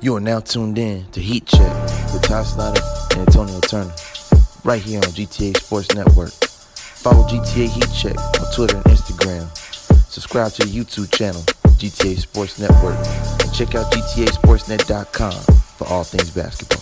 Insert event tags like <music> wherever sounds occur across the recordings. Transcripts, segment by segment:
You are now tuned in to Heat Check with Ty Slatter and Antonio Turner, right here on GTA Sports Network. Follow GTA Heat Check on Twitter and Instagram. Subscribe to the YouTube channel, GTA Sports Network, and check out GTASportsNet.com for all things basketball.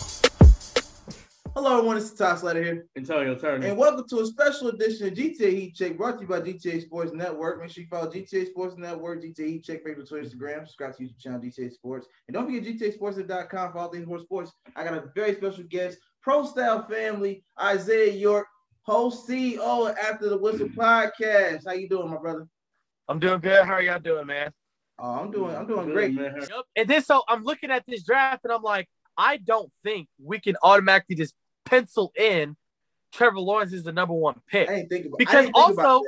Hello, everyone. It's Ty Slatter here. Antonio Turner. And welcome to a special edition of GTA Heat Check brought to you by GTA Sports Network. Make sure you follow GTA Sports Network, GTA Heat Check, Facebook, Twitter, Instagram. Subscribe to YouTube channel, GTA Sports. And don't forget GTASports.com for all things more sports. I got a very special guest, Pro Style Family, Isaiah York, host CEO of After the Whistle podcast. How you doing, my brother? I'm doing good. How are y'all doing, man? Oh, I'm doing I'm doing Good, great. man. Yep. And then so I'm looking at this draft and I'm like, I don't think we can automatically just pencil in Trevor Lawrence is the number one pick. I ain't think about Because didn't think about also-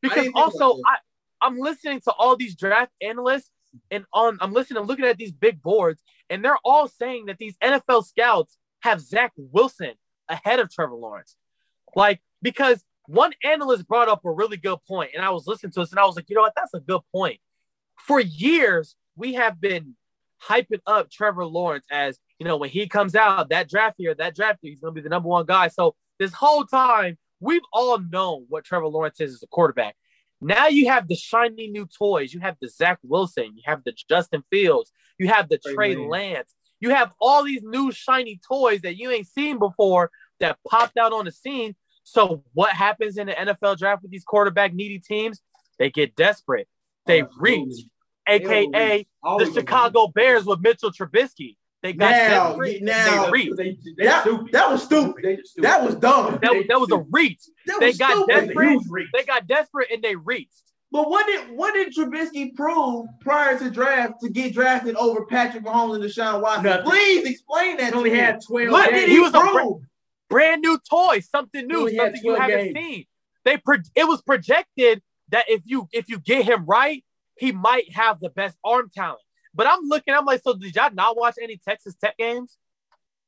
because also I, I'm listening to all these draft analysts and on I'm listening, I'm looking at these big boards, and they're all saying that these NFL scouts have Zach Wilson ahead of Trevor Lawrence. Like, because one analyst brought up a really good point, and I was listening to this, and I was like, you know what, that's a good point. For years, we have been hyping up Trevor Lawrence as you know, when he comes out that draft year, that draft year, he's gonna be the number one guy. So this whole time, we've all known what Trevor Lawrence is as a quarterback. Now you have the shiny new toys. You have the Zach Wilson. You have the Justin Fields. You have the Trey Trey Lance. You have all these new shiny toys that you ain't seen before that popped out on the scene. So what happens in the NFL draft with these quarterback needy teams? They get desperate. They reach, aka the Chicago Bears with Mitchell Trubisky. They got Now, desperate. now- they reached. They, they That- stupid. that was stupid. Stupid. That was dumb. That, was- that was a reach. That They was got stupid. desperate. Huge reach. They got desperate and they reached. But what did what did Trubisky prove prior to draft to get drafted over Patrick Mahomes and Deshaun Watson? Nothing. Please explain that He to only me. had 12 what games. did He he, was a prove? Brand new toy, something new, something you haven't games. seen. They pro- it was projected that if you if you get him right, he might have the best arm talent. But I'm looking, I'm like, so did y'all not watch any Texas Tech games?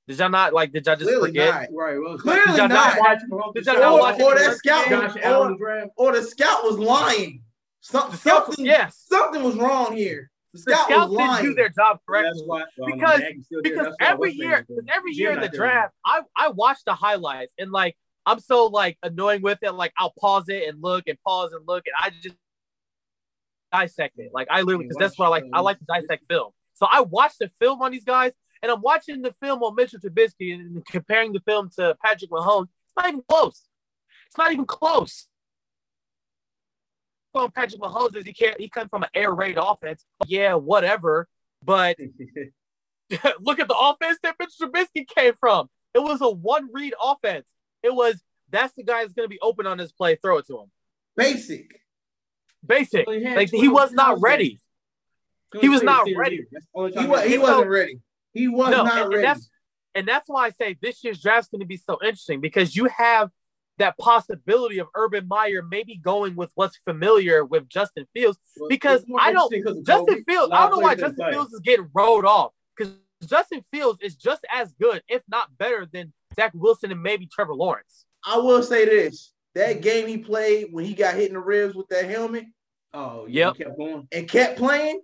Did y'all not like? Did y'all just Clearly forget? not. Right. Well, Clearly Did y'all not. not watch? Did y'all not watch or any that scout was- Josh Allen draft. Or the scout was lying. Some, The scout- something, yes. something was wrong here. The The scout was didn't lying. do their job Well, correctly. that's why- well, Because- Nagy still because every year, because every year in the draft, I I watch the highlights and like I'm so like annoying with it. Like I'll pause it and look and pause and look and I just dissect it. Like I literally because that's what I like. I like to dissect film. So I watch the film on these guys and I'm watching the film on Mitchell Trubisky and comparing the film to Patrick Mahomes. It's not even close. It's not even close. On Patrick Mahomes is he can't he comes from an air raid offense. Yeah, whatever. But <laughs> look at the offense that Mitch Trubisky came from. It was a one read offense. It was that's the guy that's going to be open on this play. Throw it to him. Basic. Basic. Well, he Like he was not ready. He was not ready. He, was, he wasn't ready. He was No, not and, and ready. that's and that's why I say this year's draft's going to be so interesting because you have that possibility of Urban Meyer maybe going with what's familiar with Justin Fields. because I don't- Justin Fields, I don't know why Justin Fields is getting rolled off because Justin Fields is just as good, if not better, than Zach Wilson and maybe Trevor Lawrence. I will say this: that game he played when he got hit in the ribs with that helmet Oh, yeah. Yep. Kept going. and kept playing,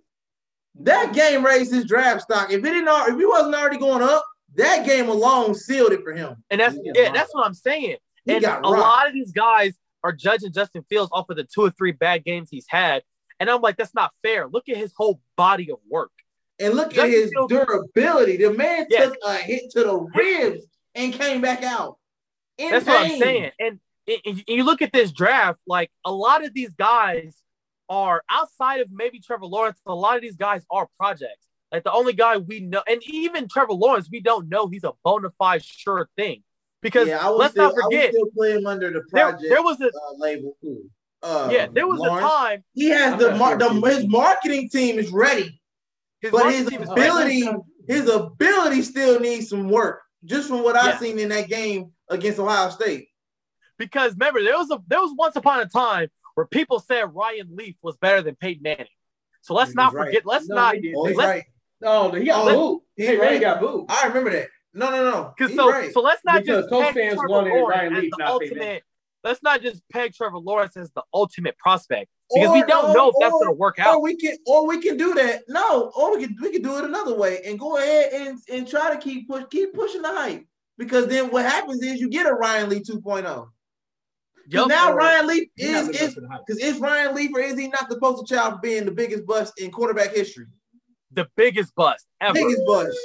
that game raised his draft stock. If it didn't, if he wasn't already going up, that game alone sealed it for him. And that's yeah, rocked. that's what I'm saying. He and got a rocked. lot of these guys are judging Justin Fields off of the two or three bad games he's had. And I'm like, that's not fair. Look at his whole body of work. And look Justin at his Fields- durability. The man Yes. took a hit to the ribs and came back out. In That's what I'm saying. And, and- you look at this draft, like a lot of these guys are outside of maybe Trevor Lawrence, a lot of these guys are projects. Like the only guy we know, and even Trevor Lawrence, we don't know he's a bona fide sure thing. Because yeah, let's still, not forget, still play him under the there, project there was a uh, label. Uh, yeah, there was Lawrence. a time He has the, mar- the his marketing team is ready, his but his ability his ability still needs some work. Just from what I've seen in that game against Ohio State. Because remember there was a there was once upon a time where people said Ryan Leaf was better than Peyton Manning. So let's He's not right. forget. Let's No, not he didn't. Oh, he's let's- right. No, he got Oh, booed. he's Hey, right. Ray got booed. I remember that. No, no, no. Because so right. so let's not Because just Colts peg fans Trevor wanted Lawrence Ryan as Leaf, the not Peyton ultimate. Let's not just peg Trevor Lawrence as the ultimate prospect. because we don't or- know if that's going to work Or out. we can, or we can do that. No, or we can we can do it another way and go ahead and and try to keep push keep pushing the hype because then what happens is you get a Ryan Leaf 2.0. 'Cause Yup. now Ryan Leaf is living is to the hype. because is Ryan Leaf or is he not the poster child for being the biggest bust in quarterback history? the biggest bust ever. Biggest bust.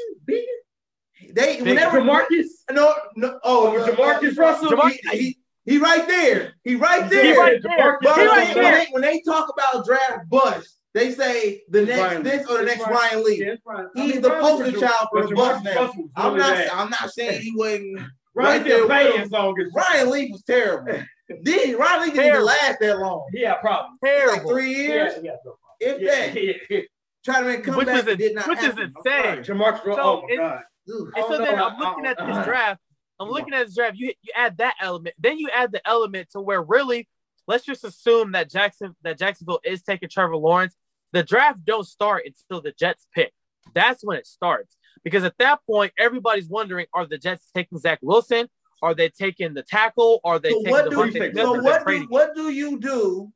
They whenever Jamarcus. no no oh Over Jamarcus Russell? Jamar- he, he, he right there. He right there. He right there. But He when, right they, when, there. they, when they talk about draft bust, they say the next Ryan- this or the next it's Ryan Leaf. Yeah, it's Ryan. I He's mean, the Ryan poster was- child for but the Jamarcus bust now. Russell I'm not. bad. I'm not saying he wasn't. <laughs> Ryan right there didn't play with him. as long as Ryan Leaf was terrible. <laughs> Did Ryan Leaf didn't even last that long? He had problems. Like Terrible. three years, Yeah, yeah, if yeah, that. yeah, yeah. Trying to make a Which comeback, was it did not which is happen. insane. Jamarcus Russell. So oh my it- god. Ugh. And so Oh, then I- I'm looking I- at this uh, draft. I'm looking at this draft. You you add that element, then you add the element to where really, let's just assume that Jackson that Jacksonville is taking Trevor Lawrence. The draft don't start until the Jets pick. That's when it starts because at that point everybody's wondering: Are the Jets taking Zach Wilson? Are they taking the tackle? Are they So taking what the do you think? So or they're what do, what do you do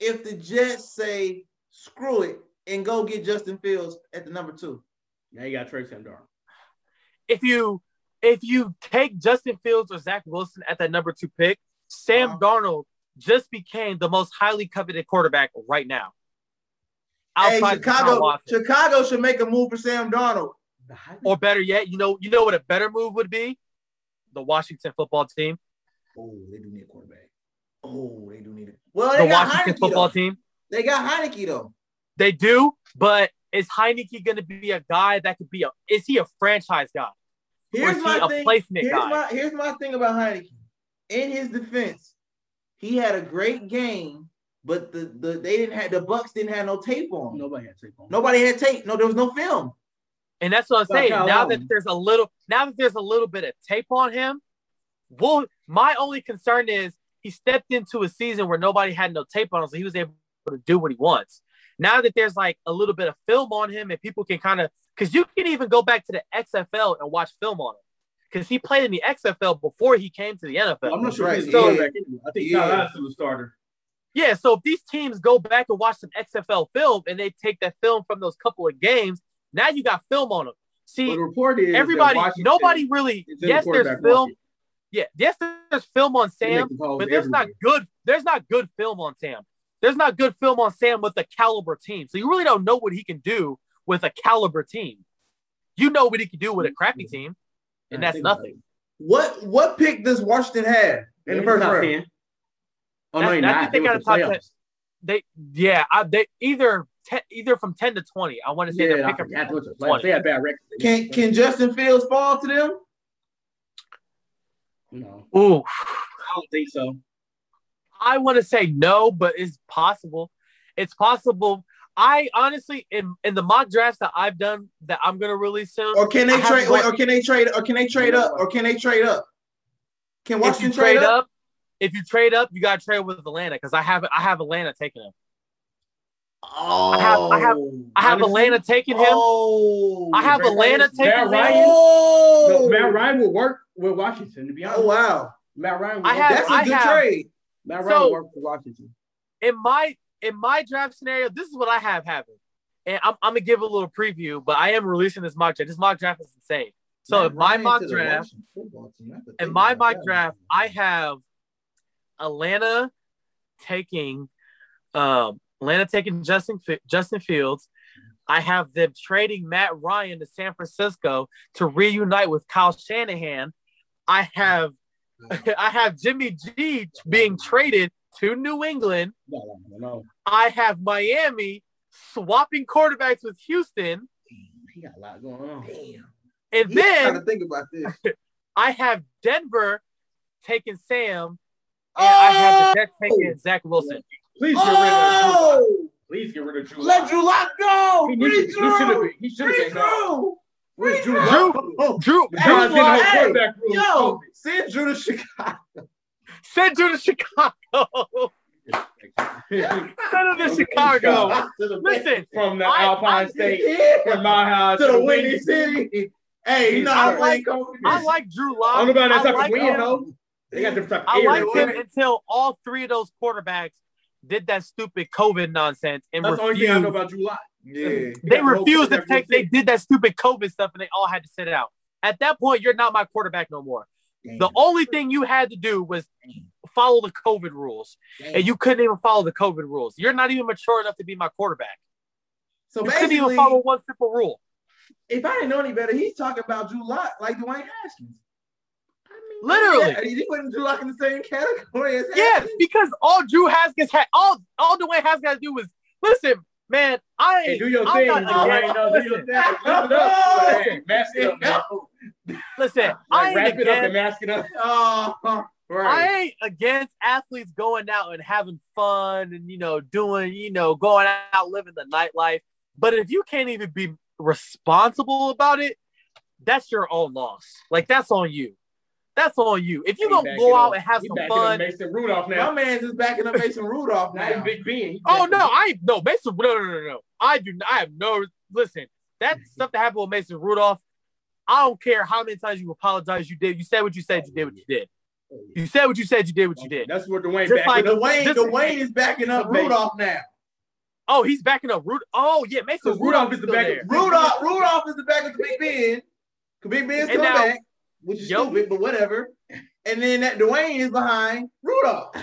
if the Jets say screw it and go get Justin Fields at the number two? Now you got Trey Sam Darnold. if you if you take Justin Fields or Zach Wilson at that number two pick, Sam Uh-huh. Darnold just became the most highly coveted quarterback right now. Outside of Deshaun Chicago, Chicago should make a move for Sam Darnold. Or better yet, you know, you know what a better move would be? The Washington football team. Oh, they do need a quarterback. Oh, they do need it. Well, The got Washington Heinicke football though. team. They got Heinicke though. They do, but is Heinicke going to be a guy that could be a? Is he a franchise guy? or Here's is he my a thing. placement Here's guy? my here's my thing about Heinicke. In his defense, he had a great game, but the, the they didn't have the Bucks didn't have no tape on. him. Nobody had tape on. Nobody had tape. No, there was no film. And that's what I'm saying. Now Allen. that there's a little, now that there's a little bit of tape on him, well, my only concern is he stepped into a season where nobody had no tape on him, so he was able to do what he wants. Now that there's like a little bit of film on him, and people can kind of, because you can even go back to the XFL and watch film on him, because he played in the XFL before he came to the NFL. I'm not sure Right, he's a so- quarterback. I think Yeah. Kyle Allen's still a starter. Yeah, so if these teams go back and watch some XFL film and they take that film from those couple of games, now you got film on them. See, But the report is everybody, nobody really. is in the Yes, there's film. market. Yeah, yes, there's film on Sam, the but there's not good. There's not good film on Sam. There's not good film on Sam with a caliber team. So you really don't know what he can do with a caliber team. You know what he can do with a crappy team, and I that's nothing. What what pick does Washington have it. in the first round? 10. Oh That's- no, he's I not. think they got a to top playoffs. They, yeah, I, they either te, either from ten to twenty. I want to say Yeah, they're I from to 10 the to playoffs. 20. They had bad records. Can can Justin Fields fall to them? No, Ooh, I don't think so. I want to say no, but it's possible. It's possible. I honestly, in in the mock drafts that I've done, that I'm gonna release soon. Or can they trade? Wait, or can they trade? Or can they trade up? Or can they trade up? Can Washington trade up, if you trade up, you gotta trade with Atlanta because I have I have Atlanta taking him. Oh, I have- I have- I have Honestly, Atlanta taking him. Oh, I have Matt Atlanta Ryan- taking Matt him. Ryan- Oh, No, Matt Ryan will work with Washington. To be honest, Oh wow, Matt Ryan. Will I have- that's a I good have- trade. Matt so- Ryan will work for Washington. in my in my draft scenario, this is what I have happened. And I'm, I'm gonna give a little preview, but I am releasing this mock draft. This mock draft is insane. So Matt in my mock draft, team. I have to in my mock that. draft, I have Atlanta taking um Atlanta taking Justin Justin Fields. I have them trading Matt Ryan to San Francisco to reunite with Kyle Shanahan. I have <laughs> I have Jimmy G being traded to New England. No, no, no. I have Miami swapping quarterbacks with Houston. He got a lot going on. Damn. And gotta then think about this. <laughs> I have Denver taking Sam. And I have the oh! Jets taking Zach Wilson. Please get rid of Drew. Oh, Please get rid of Drew. let Drew Lock go. He, Free he should have been. He should have been gone. Drew. Where's Drew? Drew- Lock? Drew, Hey, Drew Everyone's getting Lock, whole hey, quarterback. Yo, send Drew to Chicago. send Drew to Chicago. Send him to Chicago. Listen, from the I- Alpine I- State, Yeah. from my house to the Windy City. Hey, you know how I to like- I like Drew Lock. I don't know about that type like of win him. though. They got them type of I air liked him until all three of those quarterbacks did that stupid COVID nonsense and That's the only thing I know about July. Yeah. They got the whole refused to take. They did that stupid COVID stuff and they all had to sit out. At that point, you're not my quarterback no more. Damn. The only thing you had to do was follow the COVID rules, Damn. and you couldn't even follow the COVID rules. You're not even mature enough to be my quarterback. so You couldn't even follow one simple rule. if I didn't know any better, he's talking about Drew Lock like Dwayne Haskins. Literally. Yeah, he putting Drew Lock in the same category as Yes, Haskins. because all Drew Haskins had, all all Dwayne Haskins had to do was listen, man. I Hey, ain't. do your I'm thing, not Dwayne. against- No, do your listen, thing. Lift it up. Hey, Mask it up, man. listen, I Like, ain't wrap it up and against. mask it up. Oh, right. I ain't against athletes going out and having fun and you know doing you know going out living the nightlife. But if you can't even be responsible about it, that's your own loss. Like that's on you. That's on you. If you He don't backing go out up- and have he some backing fun, Mason Rudolph My now. man's just backing up <laughs> Mason Rudolph Not now. even Big Ben. He Oh no, up- I no Mason. No, no, no, no. I do. I have no. Listen, that mm-hmm. stuff that happened with Mason Rudolph. I don't care how many times you apologize. You did. You said what you said. You did what you did. Oh, you said what you said. You did what you did. That's what Dwayne Just like up. Dwayne, This- Dwayne is backing up Okay. Rudolph now. Oh, he's backing up. Rud- oh yeah, Mason So Rudolph Rudolph is is the still back- there. Rudolph, Rudolph is the backup to Big Ben. 'Cause Big Ben's And coming now- back, which is stupid, but whatever. And then that Dwayne is behind Rudolph.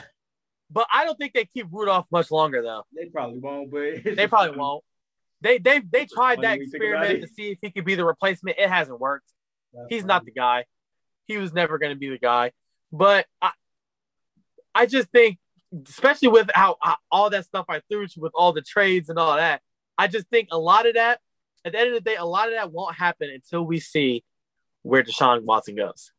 But I don't think they keep Rudolph much longer though. They probably won't, but They probably won't. They they they tried that Funny when you think about experiment to see if he could be the replacement. It hasn't worked. He's not the guy. He was never going to be the guy. But I, I just think, especially with how, how all that stuff I threw with all the trades and all that, I just think a lot of that, at the end of the day, a lot of that won't happen until we see where Deshaun Watson goes.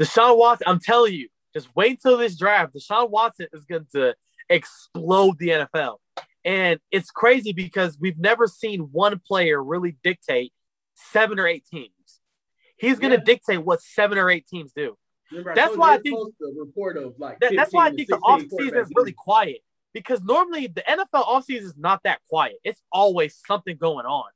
Deshaun Watson, I'm telling you, just wait till this draft. Deshaun Watson is going to explode the NFL. And it's crazy because we've never seen one player really dictate seven or eight teams. He's going to Yeah. dictate what seven or eight teams do. Remember, That's told why I think- report of like That- that's why I think the off season is really quiet because normally the NFL offseason is not that quiet. It's always something going on.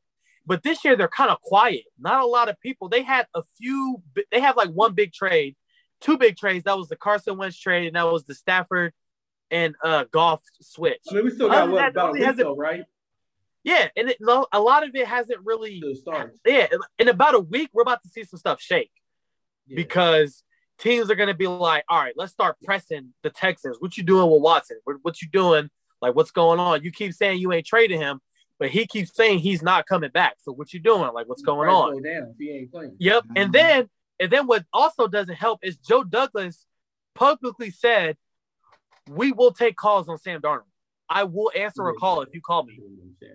But this year they're kind of quiet. Not a lot of people. They had a few. They have like one big trade, two big trades. That was the Carson Wentz trade, and that was the Stafford and uh Goff switch. I mean, we still got what that, about a week though, right? Yeah, and it, a lot of it hasn't really. Yeah, in about a week we're about to see some stuff shake Yeah. because teams are going to be like, all right, let's start pressing the Texans. What you doing with Watson? What, what you doing? Like, what's going on? You keep saying you ain't trading him, but he keeps saying he's not coming back. So what you doing? Like, what's going on? down he ain't playing. Yep. Mhm. And then, and then what also doesn't help is Joe Douglas publicly said, "We will take calls on Sam Darnold. I will answer a call if you call me."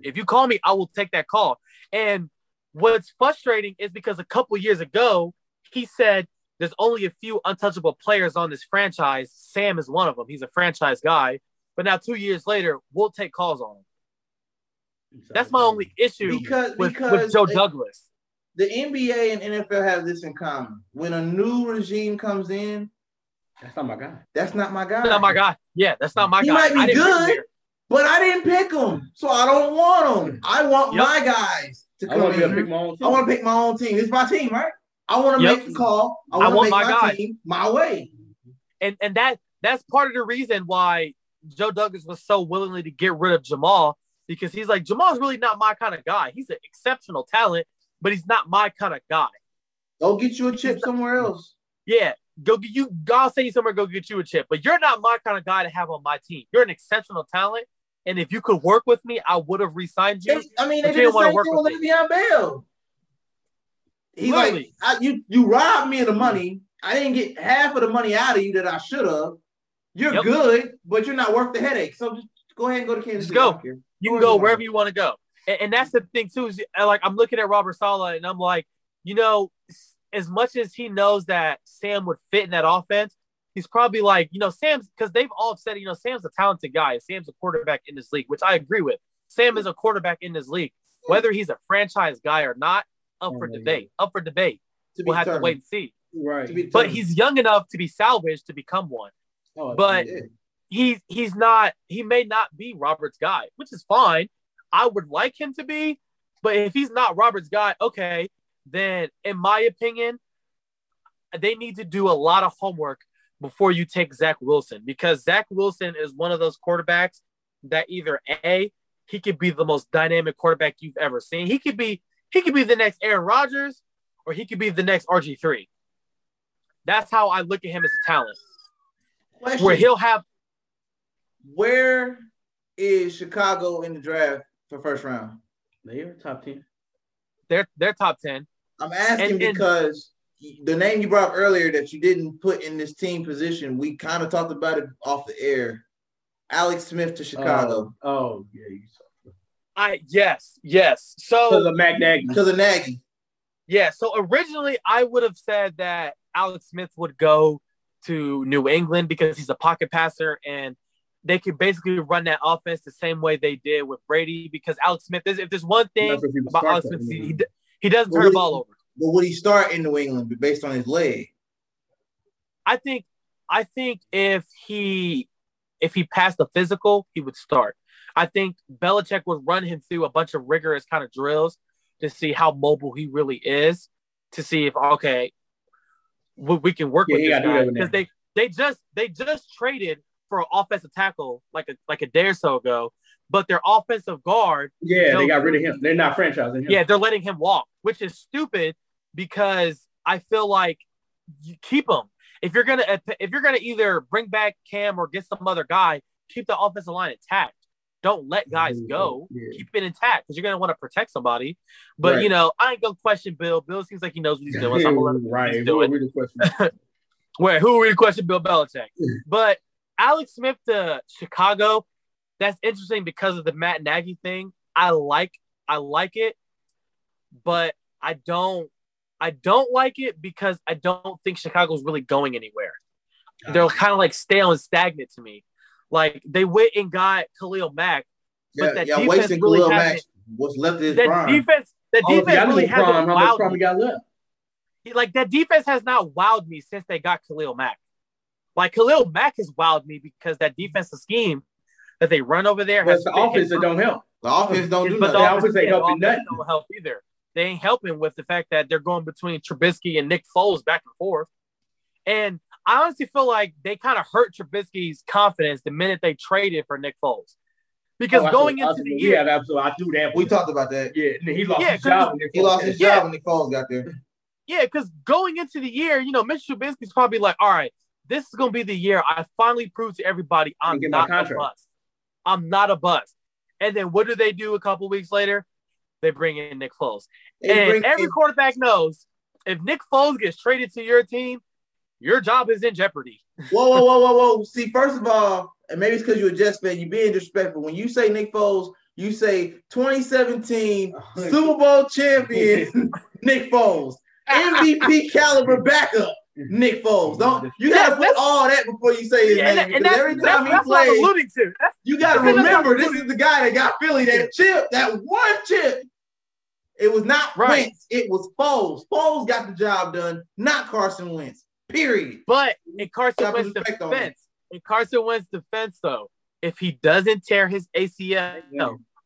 If you call me, I will take that call. And what's frustrating is because a couple years ago, he said there's only a few untouchable players on this franchise. Sam is one of them. He's a franchise guy. But now, two years later, we'll take calls on him. That's my only issue Because with, because with Joe it- Douglas. the NBA and NFL have this in common. When a new regime comes in, That's not my guy. that's not my guy. That's not my guy. Yeah, that's not my He guy. might be I didn't pick him good. But I didn't pick them, so I don't want them. I want Yep. my guys to I come want to in. to pick my own team. I want to pick my own team. It's my team, right? I want to Yep. make the call. I I want want make my my, guy. team my way. and and that that's part of the reason why Joe Douglas was so willingly to get rid of Jamal because he's like Jamal's really not my kind of guy. He's an exceptional talent, but he's not my kind of guy. Go get you a chip somewhere else. Yeah, go get you. I'll send you somewhere. Go get you a chip. But you're not my kind of guy to have on my team. You're an exceptional talent, and if you could work with me, I would have re-signed you. They- I mean, they did the same work thing with Le'Veon Bell. He's like, Literally. You you robbed me of the money. I didn't get half of the money out of you that I should have. You're Yep. good, but you're not worth the headache. So just go ahead and go to Kansas Just City. go. I don't. You can Go go wherever you want to go. And, and that's the thing too. Is uh, like I'm looking at Robert Saleh and I'm like, you know, as much as he knows that Sam would fit in that offense, he's probably like, you know, Sam's because they've all said, you know, Sam's a talented guy. Sam's a quarterback in this league, which I agree with. Sam is a quarterback in this league, whether he's a franchise guy or not. Up for Oh, yeah. debate. Up for debate. To We'll have to wait and see. Right. But he's young enough to be salvaged to become one. Oh, but- Yeah. He's he's not he may not be Robert's guy, which is fine. I would like him to be, but if he's not Robert's guy, okay, then in my opinion, they need to do a lot of homework before you take Zach Wilson because Zach Wilson is one of those quarterbacks that either A, he could be the most dynamic quarterback you've ever seen. He could be he could be the next Aaron Rodgers or he could be the next RG3. That's how I look at him as a talent. Question. Where he'll have Where is Chicago in the draft for first round? They're top ten. They're they're top 10. I'm asking And- and- because the name you brought up earlier that you didn't put in this team position, we kind of talked about it off the air. Alex Smith to Chicago Oh, oh, yeah. You saw. I yes, yes. So Because of Matt Nagy. because of Nagy. Yeah, so originally I would have said that Alex Smith would go to New England because he's a pocket passer and they could basically run that offense the same way they did with Brady. Because Alex Smith, is if there's one thing about Alex Smith, he, he, he doesn't Well, turn the ball over. But would he start in New England based on his leg? I think I think if he if he passed the physical, he would start. I think Belichick would run him through a bunch of rigorous kind of drills to see how mobile he really is, to see if okay, we, we can work Yeah, with this guy because they they just they just traded for an offensive tackle like a like a day or so ago, but their offensive guard Yeah, they got rid of him. They're not franchising him. yeah, they're letting him walk, which is stupid because I feel like you keep him. If you're gonna if you're gonna either bring back Cam or get some other guy, keep the offensive line intact. Don't let guys go. Yeah. Keep it intact because you're gonna want to protect somebody. But Right. you know, I ain't gonna question Bill. Bill seems like he knows what he's doing. So I'm gonna let him <laughs> do right. he's Who doing. are we to question? <laughs> Where who are we to question Bill Belichick? <laughs> but Alex Smith to Chicago, that's interesting because of the Matt Nagy thing. I like I like it, but I don't I don't like it because I don't think Chicago's really going anywhere. They're kind of like stale and stagnant to me. Like they went and got Khalil Mack, Yeah, But that yeah, defense really Khalil Mack what's left his that prime. defense that Oh, defense really hasn't prime, wowed me. left? like that defense has not wowed me since they got Khalil Mack. Like Khalil Mack has wowed me because that defensive scheme that they run over there But has it's the offense that don't help. The offense don't do but the nothing. offense offense, ain't helping nothing. don't help either. They ain't helping with the fact that they're going between Trubisky and Nick Foles back and forth. And I honestly feel like they kind of hurt Trubisky's confidence the minute they traded for Nick Foles. Because Oh, going into the year, We have absolutely. I do that. We talked about that. Yeah, he lost Yeah, his 'cause job. when they He lost his. Yeah. job when Nick Foles got there. Yeah, because going into the year, you know, Mitch Trubisky's probably like, all right, this is gonna be the year I finally prove to everybody I'm And get my not a bust. I'm not a bust. And then what do they do a couple weeks later? They bring in Nick Foles. They and bring- every quarterback knows if Nick Foles gets traded to your team, your job is in jeopardy. Whoa, whoa, whoa, whoa, whoa. See, first of all, and maybe it's because you're a Jets fan, you're being disrespectful. When you say Nick Foles, you say 2017 <laughs> Super Bowl champion <laughs> Nick Foles, MVP caliber backup Mm-hmm. Nick Foles. Don't mm-hmm. you gotta put all that before you say his Yeah, name and that's, every time he that's what I'm plays, to. That's, you gotta remember this is the guy that got Philly that chip, that one chip. It was not Right. Wentz, it was Foles. Foles got the job done, not Carson Wentz. Period. but in Carson Wentz respect on it. defense, in Carson Wentz defense though, if he doesn't tear his ACL,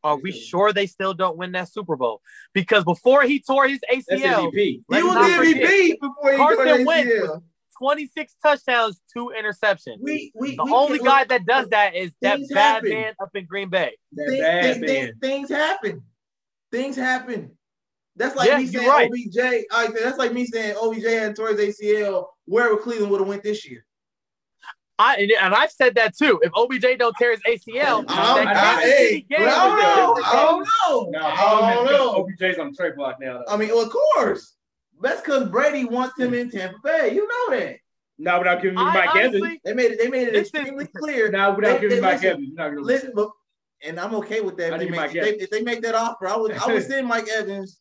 are we sure they still don't win that Super Bowl? Because before he tore his That's ACL, He was the MVP before he Carson got Wentz ACL. was 26 touchdowns, two interceptions. We, we, the we only guy that does that is that bad happen. man up in Green Bay. That things, bad things, man. things, things happen. Things happen. That's like Yeah, me saying right. OBJ. I, that's like me saying OBJ had tore his ACL. Where would Cleveland would have went this year? I and, and I've said that too. If OBJ don't tear his ACL, I, I, hey, City game but I don't know. different I don't know. No, I don't know. OBJ's on the trade block now. Though. I mean, well, of course. That's because Brady wants him in Tampa Bay. You know that. Now without giving me I Mike Evans. They made it. They made it This is- extremely clear. Now without They- giving they- me Mike listen, Evans. You're not gonna Listen, but and I'm okay with that. If they, make, if, they, if they make that offer, I would I would <laughs> send Mike Evans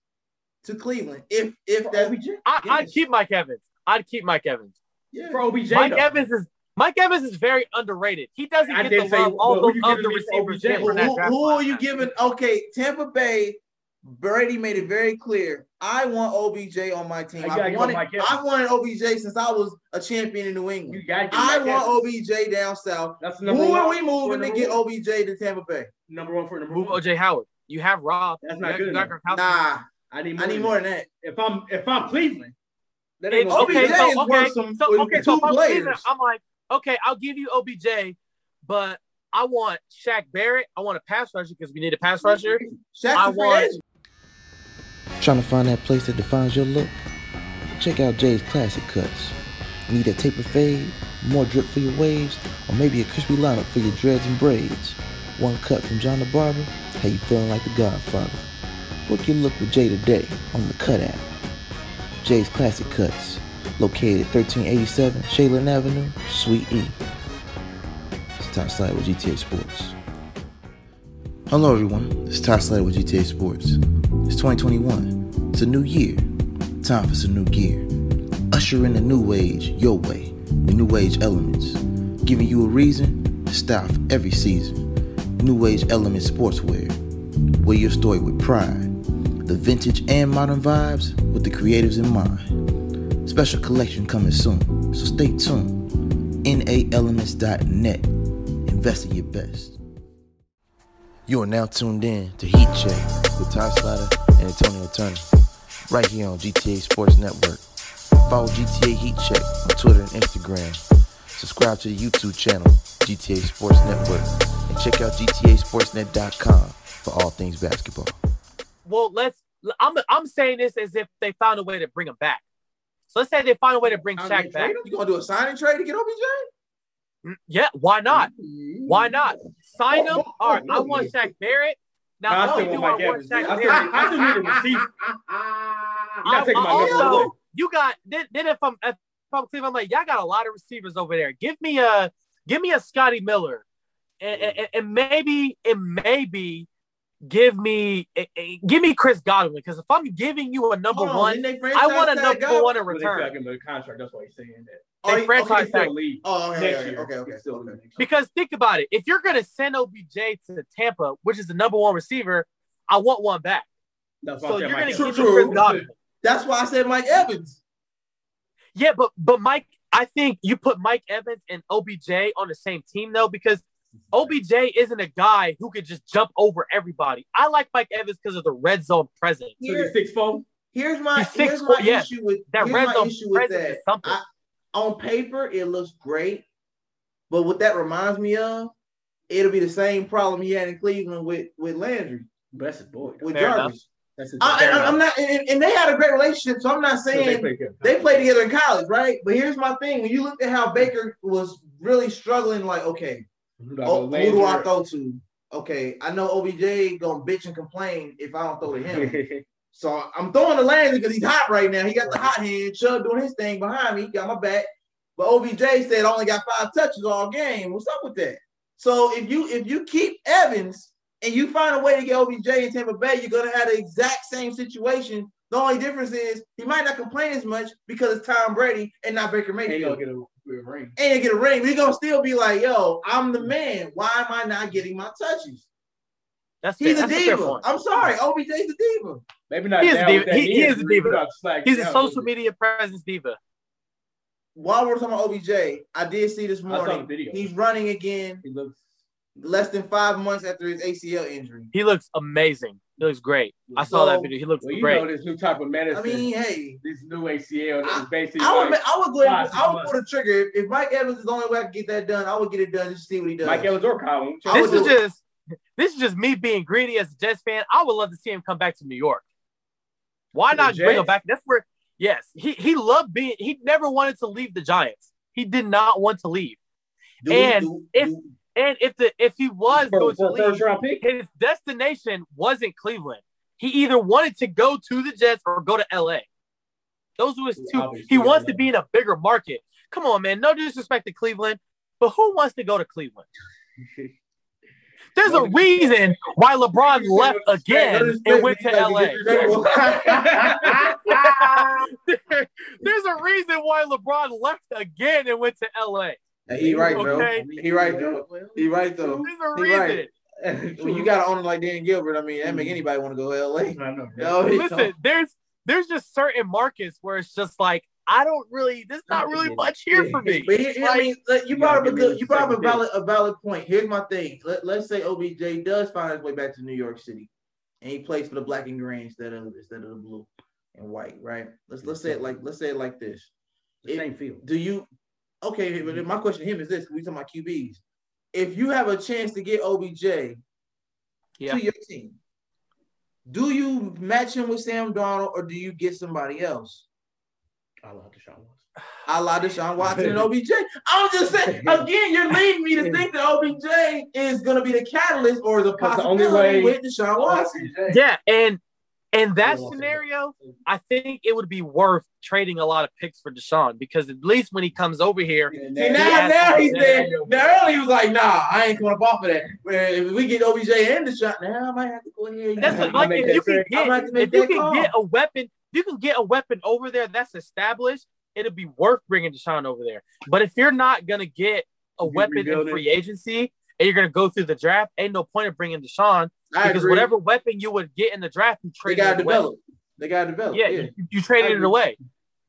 to Cleveland. If if For that OBJ. I, I'd keep Mike Evans. I'd keep Mike Evans. yeah. For OBJ. Mike though. Evans is Mike Evans is very underrated. He doesn't I get didn't the say- love all well, who those other receivers OBJ? get Who, from who, who are you giving? Okay, Tampa Bay. Brady made it very clear. I want OBJ on my team. You I wanted, I wanted OBJ since I was a champion in New You England. gotta give I Mike want Evans. OBJ down south. That's number Who one. are we moving to number get one. OBJ to Tampa Bay? Number one for number Move one. OJ Howard. You have Rob. That's not good enough. Nah, I need more. I need than more that. than that. If I'm if I'm Cleveland, That ain't gonna okay, OBJ so is okay, worth some- so okay, two so if I'm, players. Cleveland, I'm like, okay, I'll give you OBJ, but I want Shaq Barrett. I want a pass rusher because we need a pass rusher. Shaq's I a free want- Trying to find that place that defines your look? Check out Jay's Classic Cuts. Need a taper fade, more drip for your waves, or maybe a crispy lineup for your dreads and braids? One cut from John the Barber? How you feeling like the Godfather? Book your look with Jay today on the Cut app. Jay's Classic Cuts, located 1387 Shaylin Avenue, Suite E. It's Ty Slide with GTA Sports. Hello, everyone. It's Ty Slatter with GTA Sports. It's 2021. It's a new year. Time for some new gear. Usher in the new age your way. The new age elements. Giving you a reason to for every season. New age element sportswear. Wear your story with pride. The vintage and modern vibes with the creatives in mind. Special collection coming soon, so stay tuned. NAElements.net. Invest in your best. You are now tuned in to Heat Check with Ty Slatter and Antonio Turner, right here on GTA Sports Network. Follow GTA Heat Check on Twitter and Instagram. Subscribe to the YouTube channel, GTA Sports Network, and check out GTASportsNet.com for all things basketball. Well, let's. I'm I'm saying this as if they found a way to bring him back. So let's say they find a way to bring I mean, Shaq back. You gonna do a signing trade to get OBJ? Mm, Yeah, why not? Why not? Sign him. All right, I want Shaq Barrett. Now, I still only do want I Mike want Evans. Shaq I still, Barrett, I still need a <laughs> receiver. I, gotta take I my also you got then, then if I'm if I'm Cleveland, I'm like y'all got a lot of receivers over there. Give me a give me a Scotty Miller, and, and, and maybe and maybe give me eh, eh, give me Chris Godwin because if I'm giving you a number on, one, I want a tag number Godwin? one in But they feel like return him a contract. That's why he's saying that. Oh, They he- franchise okay. He still tag. Oh, okay, next okay, year. okay, okay. He still okay. leave next year. because think about it. If you're gonna send OBJ to Tampa, which is the number one receiver, I want one back. That's So you're gonna Evans. give me True. Chris Godwin. That's why I said Mike Evans. Yeah, but but Mike, I think you put Mike Evans and OBJ on the same team though, because OBJ isn't a guy who could just jump over everybody. I like Mike Evans because of the red zone presence. So he's six four. Here's my He's six here's my foot, yeah. issue with That here's red my zone issue with presence that. is something. I- on paper, it looks great, but what that reminds me of, it'll be the same problem he had in Cleveland with with Landry, But that's his boy. with Fair Jarvis. That's I, I, I'm not, and, and they had a great relationship, so I'm not So they saying play they played together in college, right? But here's my thing: when you looked at how Baker was really struggling, like, okay, Who do I oh, who do I Landry? throw to? Okay, I know OBJ gonna bitch and complain if I don't throw to him. <laughs> So I'm throwing the Landry because he's hot right now. He got the hot hand. Chubb doing his thing behind me. He got my back. But OBJ said I only got five touches all game. What's up with that? So if you if you keep Evans and you find a way to get OBJ in Tampa Bay, you're gonna have the exact same situation. The only difference is he might not complain as much because it's Tom Brady and not Baker Ain't Mayfield. Gonna get a, a ring. And you get a ring. He's gonna still be like, yo, I'm the man. Why am I not getting my touches? That's fair. He's a That's diva. point. I'm sorry, OBJ's a diva. Maybe not. He is a now diva. with that He- he is a injury, diva. but He's a social little bit. media presence diva. While we're talking about OBJ, I did see this I saw the morning. video. He's running again He looks. Less than five months after his ACL injury. He looks amazing. He looks great. I saw that video. He looks Well, you great. know this new type of medicine. I mean, hey, this new ACL that is basically I would, like I would go ahead, I would pull the trigger. If, if Mike Evans is the only way I can get that done, I would get it done just to see what he does. Mike Evans or Colin. This is just this is just me being greedy as a Jets fan. I would love to see him come back to New York. Why not bring him back? That's where yes, he he loved being he never wanted to leave the Giants. He did not want to leave. Do we- and do- if- do- And if the if he was for, going to for first leave, round pick. his destination wasn't Cleveland. He either wanted to go to the Jets or go to LA. Those were his two. He wants to be in a bigger market. Come on, man. No disrespect to Cleveland, but who wants to go to Cleveland? <laughs> <laughs> There's a reason why LeBron left again and went to LA. There's a reason why LeBron left again and went to LA. Hey, he right, bro. Okay. He right though. He right though. He right. <laughs> when you got an owner like Dan Gilbert, I mean, that make mm. anybody want to go to LA. I know. No, Listen, don't. there's there's just certain markets where it's just like I don't really. There's not really much here for me. But here, I mean, you You brought up a good, you brought up a valid, a valid point. Here's my thing. Let, let's say OBJ does find his way back to New York City, and he plays for the black and green instead of instead of the blue. and White, right? Let's let's say it like let's say it like this. The If- same field. Do you okay? But mm-hmm. my question to him is this: We talking about QBs. If you have a chance to get OBJ Yeah. to your team, do you match him with Sam Darnold or do you get somebody else? I love Deshaun Watson. I like Deshaun Watson and <laughs> OBJ. I'm just saying again, you're leading me to think that OBJ is going to be the catalyst or the That's the only possibility way- with Deshaun Watson. Yeah, and in that scenario, I think it would be worth trading a lot of picks for Deshaun because at least when he comes over here, Yeah, now, now he yeah, said, now earlier he was like, nah, I ain't coming up off of that. Well, if we get OBJ and Deshaun, now I might have to go ahead. that's what, like if you can trade. I'm gonna have get if you can get a weapon, if you can get a weapon over there that's established. It'd be worth bringing Deshaun over there. But if you're not gonna get a weapon in free agency and you're gonna go through the draft, ain't no point of bringing Deshaun I because agree. whatever weapon you would get in the draft, you they trade got to it away. develop. They got to develop. Yeah, Yeah. You, you traded it away.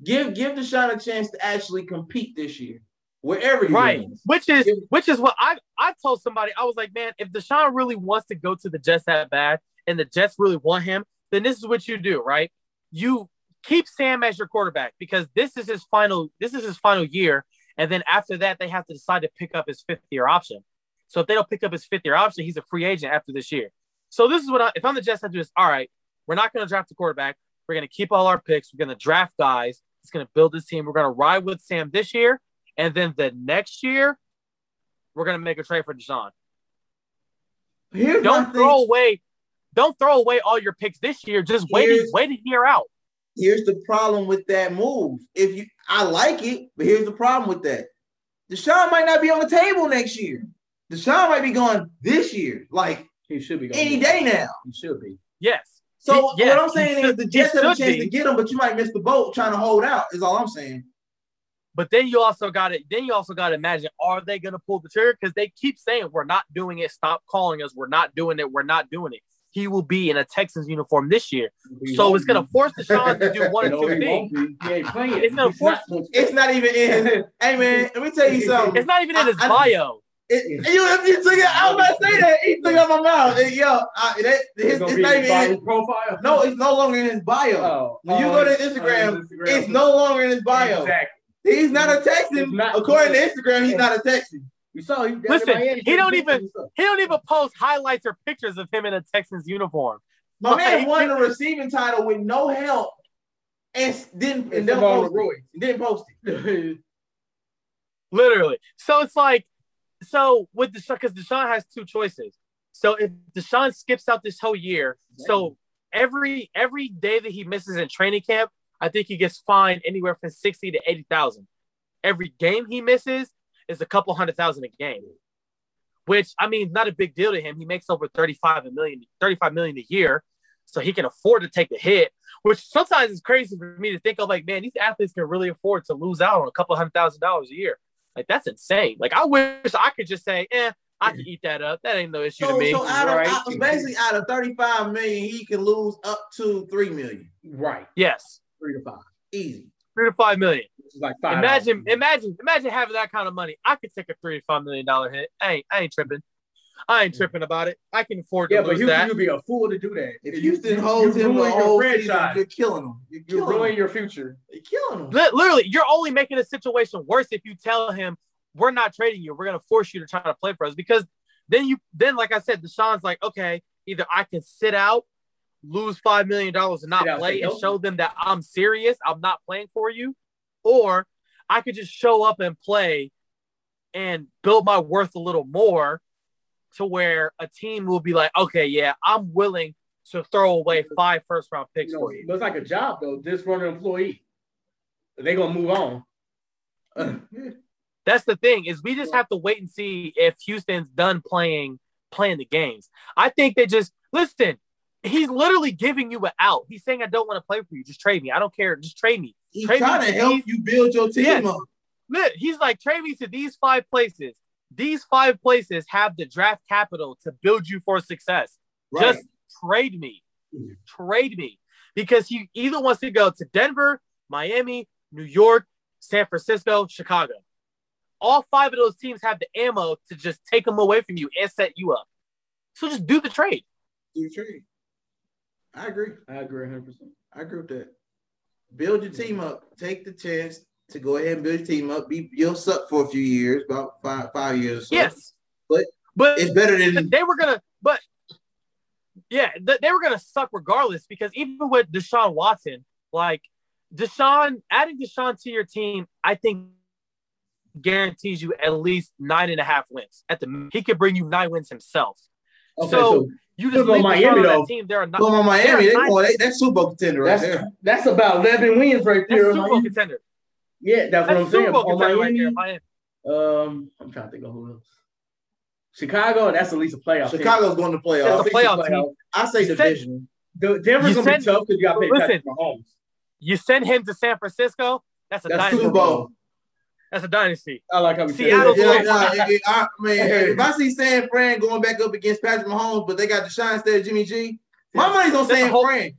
Give give Deshaun a chance to actually compete this year, wherever he right which is Yeah. which is what i i told somebody i was like man if deshaun really wants to go to the jets that bad and the jets really want him then this is what you do right you keep sam as your quarterback because this is his final this is his final year and then after that they have to decide to pick up his fifth year option so if they don't pick up his fifth year option he's a free agent after this year so this is what I, if i'm the jets i do is all right we're not going to draft a quarterback we're going to keep all our picks we're going to draft guys it's going to build this team we're going to ride with sam this year and then the next year, we're gonna make a trade for Deshaun. Here's Don't thing. throw away, don't throw away all your picks this year. Just wait, Here's- wait a year out. Here's the problem with that move. If you, I like it, but here's the problem with that. Deshaun might not be on the table next year. Deshaun might be going this year, like He should be going. any day now. He should be. Yes, So He- yes, what I'm he saying is the Jets have a chance be. to get him, but you might miss the boat trying to hold out. Is all I'm saying. but then you also got it. then you also got to imagine: Are they gonna pull the trigger? Because they keep saying we're not doing it. Stop calling us. We're not doing it. We're not doing it. He will be in a Texans uniform this year, He so it's gonna be. force Deshaun to do one or <laughs> No, two things. won't be. He ain't playing. It's gonna force- not It's not even in. His, hey man, let me tell you <laughs> something. It's not even in his I- I- bio. It, you, you took it. I was about to say that. He took it out my mouth. Hey, Yo, I, that, his, gonna it's be not his even in his, profile. no, it's no longer in his bio. Oh, When you oh, go to Instagram, oh, Instagram. It's no longer in his bio. Exactly. He's not a It's Texan. not- According to Instagram, he's not a Texan. We saw he. Listen, Miami, he don't even- pictures and stuff. He don't even post highlights or pictures of him in a Texans uniform. My man won the receiving title with no help and s- didn't and It's didn't post Roy. it. Didn't post it. <laughs> Literally. So it's like, so with Deshaun, because Deshaun has two choices. So if Deshaun skips out this whole year, so every every day that he misses in training camp, I think he gets fined anywhere from sixty to eighty thousand. Every game he misses is a couple hundred thousand a game, which I mean, not a big deal to him. He makes over 35 a million, 35 million a year, so he can afford to take the hit. Which sometimes is crazy for me to think of. Like, man, these athletes can really afford to lose out on a couple hundred thousand dollars a year. Like that's insane. Like I wish I could just say, eh, I can eat that up. That ain't no issue to me. so out of Right. out, basically out of 35 million, he can lose up to three million. Right. yes, Three to five. Easy. three to five million. Like five. Imagine, imagine, imagine having that kind of money. I could take a three to five million dollar hit. I ain't, I ain't tripping. I ain't tripping about it. I can afford to Yeah, but lose Houston, that. you'd be a fool to do that. If You- Houston you- holds you him the ruin your whole season, franchise. you're killing him. You're You killing ruin him. your future. You're killing him. Literally, you're only making the situation worse if you tell him we're not trading you. We're gonna force you to try to play for us because then you then like I said, Deshaun's like, okay, either I can sit out, lose five million dollars and not Sit out, play and show them that I'm serious, I'm not playing for you, or I could just show up and play and build my worth a little more to where a team will be like, okay, yeah, I'm willing to throw away five first round picks You know, for you. looks like a job though. Just run an employee. They gonna move on. <laughs> That's the thing is we just have to wait and see if Houston's done playing playing the games. I think they just listen. He's literally giving you an out. He's saying, "I don't want to play for you. Just trade me. I don't care. Just trade me." He's Trade trying me to help these- you build your team up. Look, He's like, "Trade me to these five places. These five places have the draft capital to build you for success. Right. Just trade me. Mhm. Trade me." Because he either wants to go to Denver, Miami, New York, San Francisco, Chicago. All five of those teams have the ammo to just take them away from you and set you up. So just do the trade. Do the trade. I agree. I agree 100. percent I agree with that. build your team up. Take the chance to go ahead and build your team up. Be you'll suck for a few years, about five five years or so. Yes, But but It's better than they were gonna, but yeah, th- they were gonna suck regardless because even with Deshaun Watson, like Deshaun, adding Deshaun to your team, I think guarantees you at least nine and a half wins. At the he could bring you nine wins himself. Okay, so, so you just Look leave Miami Miami, on though. that team. There are not. Going on Miami, they They're going, they, that's Super Bowl contender right that's there. that's about eleven wins right That's there. Super Bowl contender. Yeah, that's, That's what I'm saying. Bowl On right. Miami, Miami. um, I'm trying to think of who else. Chicago, that's at least a playoff. team. Chicago's going to That's playoffs. That's a least playoff team. I say You said- division. The, Denver's gonna said- be tough because you got to pay Listen. Patrick Mahomes. You send him to San Francisco. That's a That's dynasty. Super Bowl. That's a dynasty. I like how we Seattle's said Yeah, nah, it- it- I, man, if I see San Fran going back up against Patrick Mahomes, but they got Deshaun instead of Jimmy G, my money's on That's a San whole- Fran.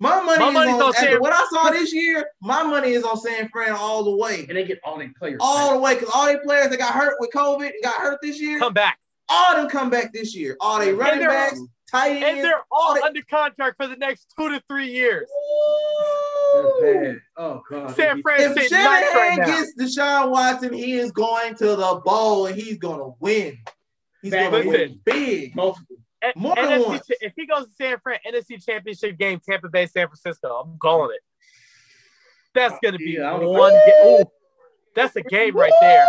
My money My is money's on, on San- what I saw this year. My money is on San Fran all the way, and they get all their players. all back. the way. Because all their players that got hurt with COVID and got hurt this year, Come back. all them come back this year. All they running they're- backs, tight ends. And they're all they- under contract for the next two to three years. That's bad. Oh god. San Fran If sitting nice right gets Deshaun Watson, he is going to the bowl and he's going to win. He's Back- going to win big. multiple. A- More than NFC once. if he goes to San Fran, NFC Championship game, Tampa Bay, San Francisco, I'm calling it. That's uh, gonna be Yeah, one. Ga- Ooh, that's a game right there.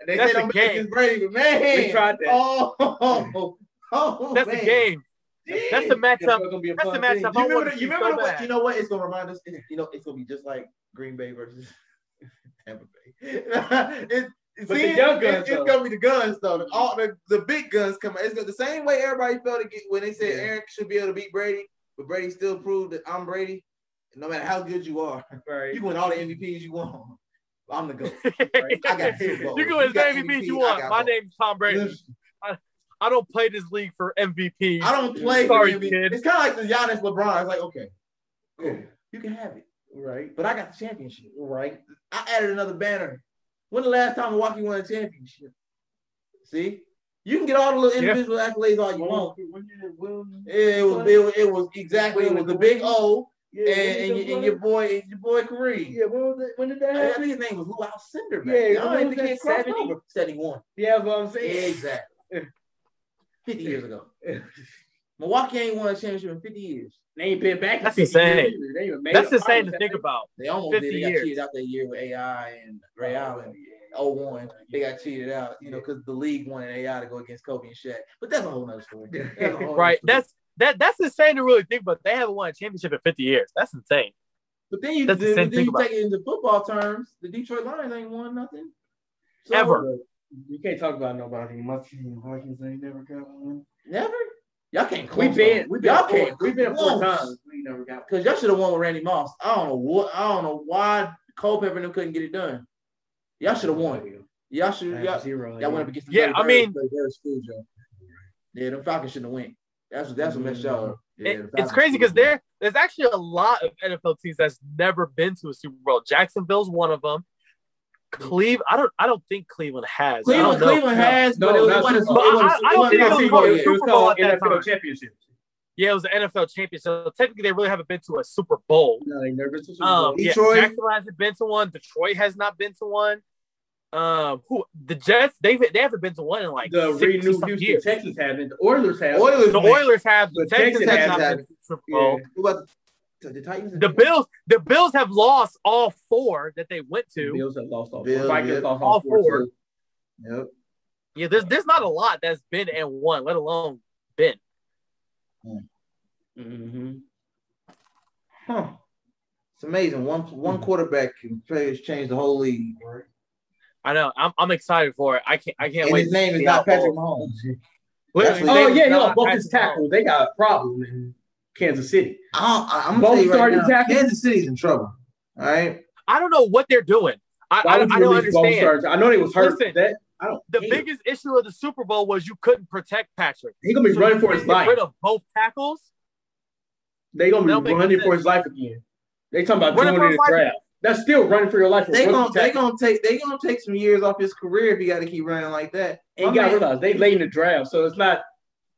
And they That's say a game. make Brady, man, We tried that. Oh, oh, <laughs> oh, That's man. a game. That's a matchup. That's gonna be a That's a matchup. You remember, the- you remember so what? bad. You know what? It's gonna remind us. it's- You know, it's gonna be just like Green Bay versus <laughs> Tampa Bay. <laughs> it, But the see, young it- guns, it's though. gonna be the guns though. All the, the big guns come out. It's the same way everybody felt when they said Yeah. Aaron should be able to beat Brady, but Brady still proved that I'm Brady. No matter how good you are, Right. you win all the MVPs you want. I'm the goat. I got Bowl. you can win as many MVPs you want. My name's Tom Brady. Listen, I don't play this league for MVP. I don't play Sorry, for MVP. kid. It's kind of like the Giannis LeBron. It's like, okay, cool. You can have it. Right. But I got the championship. Right. I added another banner. When the last time Milwaukee won a championship? See? You can get all the little Yeah. individual accolades all you want. When you win, It was, it was, it was exactly, it was the big O yeah, and, and, your- and your boy, and your boy Kareem. Yeah, when, was it, when did that I happen? think his name was Lou Alcindor. Yeah, Yeah, I when think was the that, kid crossed 70? over. 71. Yeah, that's what I'm saying. Exactly. <laughs> 50 years ago. Milwaukee ain't won a championship in 50 years. They ain't been back. in That's 50 insane. years. They made That's insane to finals, think haven't about. They almost 50 did. They got years. cheated out that year with AI and they? Ray oh, Allen. Oh, 01, they got cheated out, you know, because the league wanted AI to go against Kobe and Shaq. But that's a whole nother story. <laughs> That's whole Right. nother story. That's that. That's insane to really think about. They haven't won a championship in 50 years. That's insane. but then you, that's the then, then you take it into football terms. The Detroit Lions ain't won nothing So, Ever. You can't talk about nobody. My team, Vikings ain't never got one. Never. Y'all can't. We've been, we've been, y'all four, can't. we've been four times. We never got. Because y'all should have won with Randy Moss. I don't know what. I don't know why Culpepper and them couldn't get it done. Y'all should have won. Y'all should. Have Y'all, zero. y'all went up against the Yeah, I mean- Birds, Dirty Birds, Yeah, them Falcons shouldn't have went. That's what. That's what messed y'all up. Yeah, It- it's crazy because there there's actually a lot of NFL teams that's never been to a Super Bowl. Jacksonville's one of them. Cleve, I don't I don't think Cleveland has. Cleveland. Cleveland has, no, but it was, not it wasn't- Super Bowl. it wasn't- I- I don't think it was Super called Bowl a. Super It was Bowl called at that NFL time. championship. Yeah, it was the NFL championship. So technically, they really haven't been to a Super Bowl. No, they never been to Super Um, Bowl. yeah, Detroit. Jacksonville hasn't been to one. Detroit has not been to one. Um, who the Jets? They they haven't been to one in like the 60 renewed some Houston years. Texans haven't. The Oilers have. Oilers The. Oilers have. The The Texans Texans have not have. been to Super Bowl. Yeah. Who about the, the Titans? The Bills, the Bills have lost all four that they went to. The to. Bills have lost all Bills, four. Vikings yeah. lost All all four. four. Yep. Yeah, there's there's not a lot that's been and won, let alone been. Mhm. Huh. It's amazing. One one quarterback can play, change the whole league. I know. I'm I'm excited for it. I can't I can't And wait. his name is not Patrick bold- Mahomes. Literally, Oh, yeah, he not lost both Patrick his tackles. They got a problem in Kansas City. I, I'm Both gonna tell you right starting now, tackles? Kansas City's in trouble. All right. I don't know what they're doing. I I, I don't understand. I know they was hurt. Listen, that I don't. The care. biggest issue of the Super Bowl was you couldn't protect Patrick. he gonna be So running for his get life. rid of both tackles. They gonna be running sense. for his life again. They talking about Running doing for it in the life draft. That's still running for your life. They gonna they gonna take they gonna take some years off his career if he got to keep running like that. And My you gotta man- realize they late in the draft, so it's not.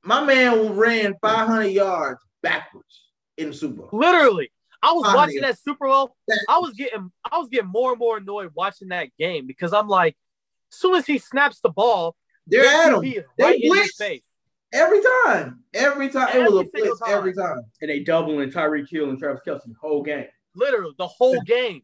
My man ran 500 yards backwards in Super Bowl. Literally. I was Finally. watching that Super Bowl. I was getting I was getting more and more annoyed watching that game because I'm like, as soon as he snaps the ball, They're at him he They right in his blitz. face. every time. Every time. it was a Every single blitz every time. And they doubling Tyreek Hill and Travis Kelce the whole game. Literally the whole <laughs> game.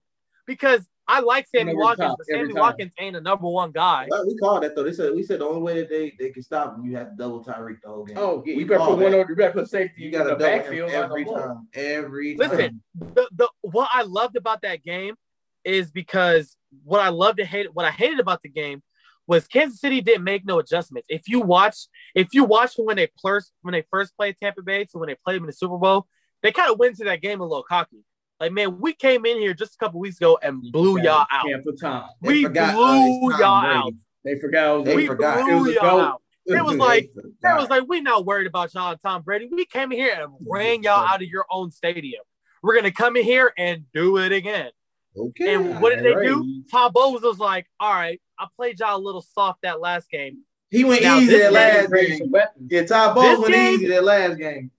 Because I like Sammy Over Watkins, but Sammy time. Watkins ain't a number one guy. Well, we called that though. They said we said the only way that they, they can stop him, you have to double Tyreek the whole game. Oh, yeah, you better called put one that. over. You better put safety You in got to the double him backfield every like a time. Every time. Listen, the, the what I loved about that game is because what I loved to hate what I hated about the game was Kansas City didn't make no adjustments. If you watch, if you watch when they first when they first played Tampa Bay to when they played them in the Super Bowl, they kind of went to that game a little cocky. Like, man, we came in here just a couple weeks ago and blew y'all out. Tampa Tom. They We forgot, uh, blew it's Tom y'all Brady. out. They forgot. They we forgot. It blew was y'all out. It was <laughs> like- forgot. That was like, we not worried about y'all and Tom Brady. We came in here and ran y'all out of your own stadium. We're gonna come in here and do it again. okay. And what did they Right. do? Tom Bowles was like, all right, I played y'all a little soft that last game. He went Now, easy that last Bring game. Yeah, Todd Bowles went game- easy that last game.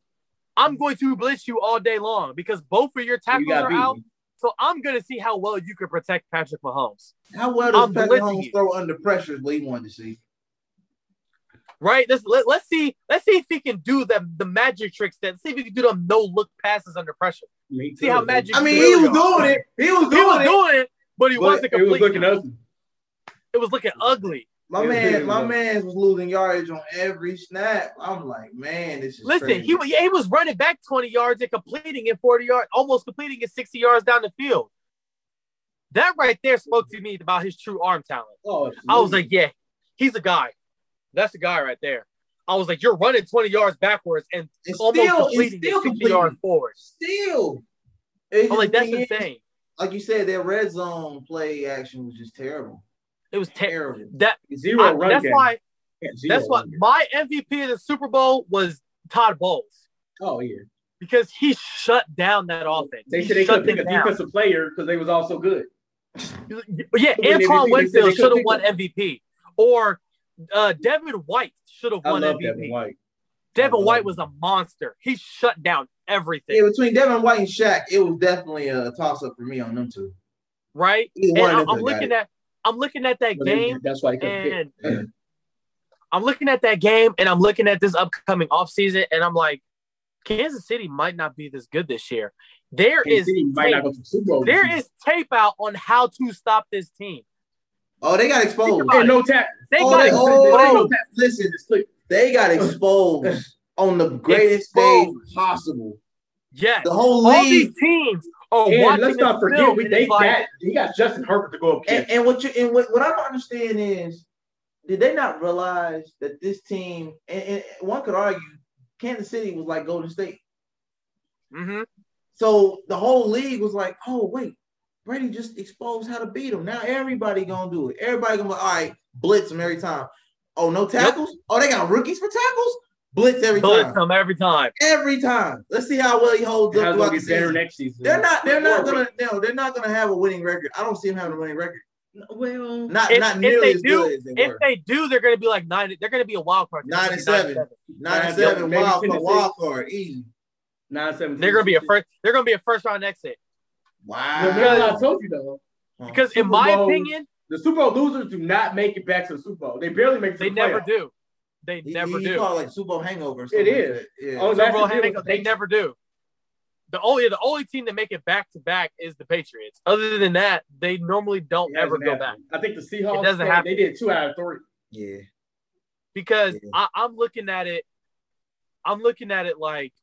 I'm going to blitz you all day long because both of your tackles got are beat. out. So I'm gonna see how well you can protect Patrick Mahomes. How well does I'm Patrick blitzing Mahomes throw under pressure is what he wanted to see. Right? Let's let, let's see let's see if he can do the the magic tricks that see if he can do them no look passes under pressure. Me See how magic- I mean, he was doing it. He was He doing was it. doing it, but he But wasn't it was looking ugly. it was looking ugly. My man, doing my man was losing yardage on every snap. I'm like, man, this is Listen, crazy. he was yeah, he was running back 20 yards and completing it 40 yards, almost completing it 60 yards down the field. That right there spoke to me about his true arm talent. Oh, I was like, yeah, he's a guy. That's the guy right there. I was like, you're running 20 yards backwards and It's almost still- it's completing it still 60 completing. yards forward. still. It's I'm like, that's the thing is, insane. Like you said, their red zone play action was just terrible. It was terrible. Terrible. That zero I- run that's game. why Yeah, that's why game. my MVP of the Super Bowl was Todd Bowles Oh yeah. because he shut down that offense. They he said they could pick a down. defensive player because they was also good. Yeah, win Antoine MVP? They said Winfield should have won MVP, or uh, Devin White should have won MVP. Devin White. Devin White was a monster. He shut down everything, Yeah, between Devin White and Shaq, it was definitely a toss up for me on them two. right? And I'm, of them I'm got looking at I'm looking at that game, That's why he and I'm looking at that game, and I'm looking at this upcoming offseason, and I'm like, Kansas City might not be this good this year. There Kansas is City might not tape, go to Super Bowl. this there year. is tape out on how to stop this team. Oh, they got exposed. about no tap. They Oh, got they- it. oh, They- listen, they got <laughs> exposed on the greatest Exposed. stage possible. Yes. The whole league. All these league. teams are And let's not forget, we, they it's like, got he got Justin Herbert to go up And, and what you and what, what I don't understand is, did they not realize that this team? And, and one could argue, Kansas City was like Golden State. mhm. So the whole league was like, oh wait, Brady just exposed how to beat him. Now everybody gonna do it. Everybody gonna be like, all right, blitz them every time. Oh, no tackles? Oh, they got rookies for tackles? Blitz every blitz time. them every time. Every time. Let's see how well he holds up How's throughout the better season. next season? They're not. They're not gonna. No, they're not gonna have a winning record. I don't see them having a winning record. Well, Not If, not if nearly they as do, good as they if were. they do, they're going to be like nine. They're going to be a wild card. Nine and seven. Nine and seven maybe wild card, and wild card, easy. nine seven. They're going to be a first. They're going to be a first round exit Wow. Remember I told you though. because, in my Bowl- opinion, The Super Bowl losers do not make it back to the Super Bowl. They barely make it to they the never playoffs. do. They He- never he do. called it like Super Bowl hangover. or It something like is. that. Yeah. Oh, Super Bowl the deal hang- with they never do. The only the only team that make it back to back is the Patriots. Other than that, they normally don't It ever hasn't go back. I think the Seahawks. It doesn't they- happen. They did two out of three. yeah. because Yeah. I, I'm looking at it. I'm looking at it like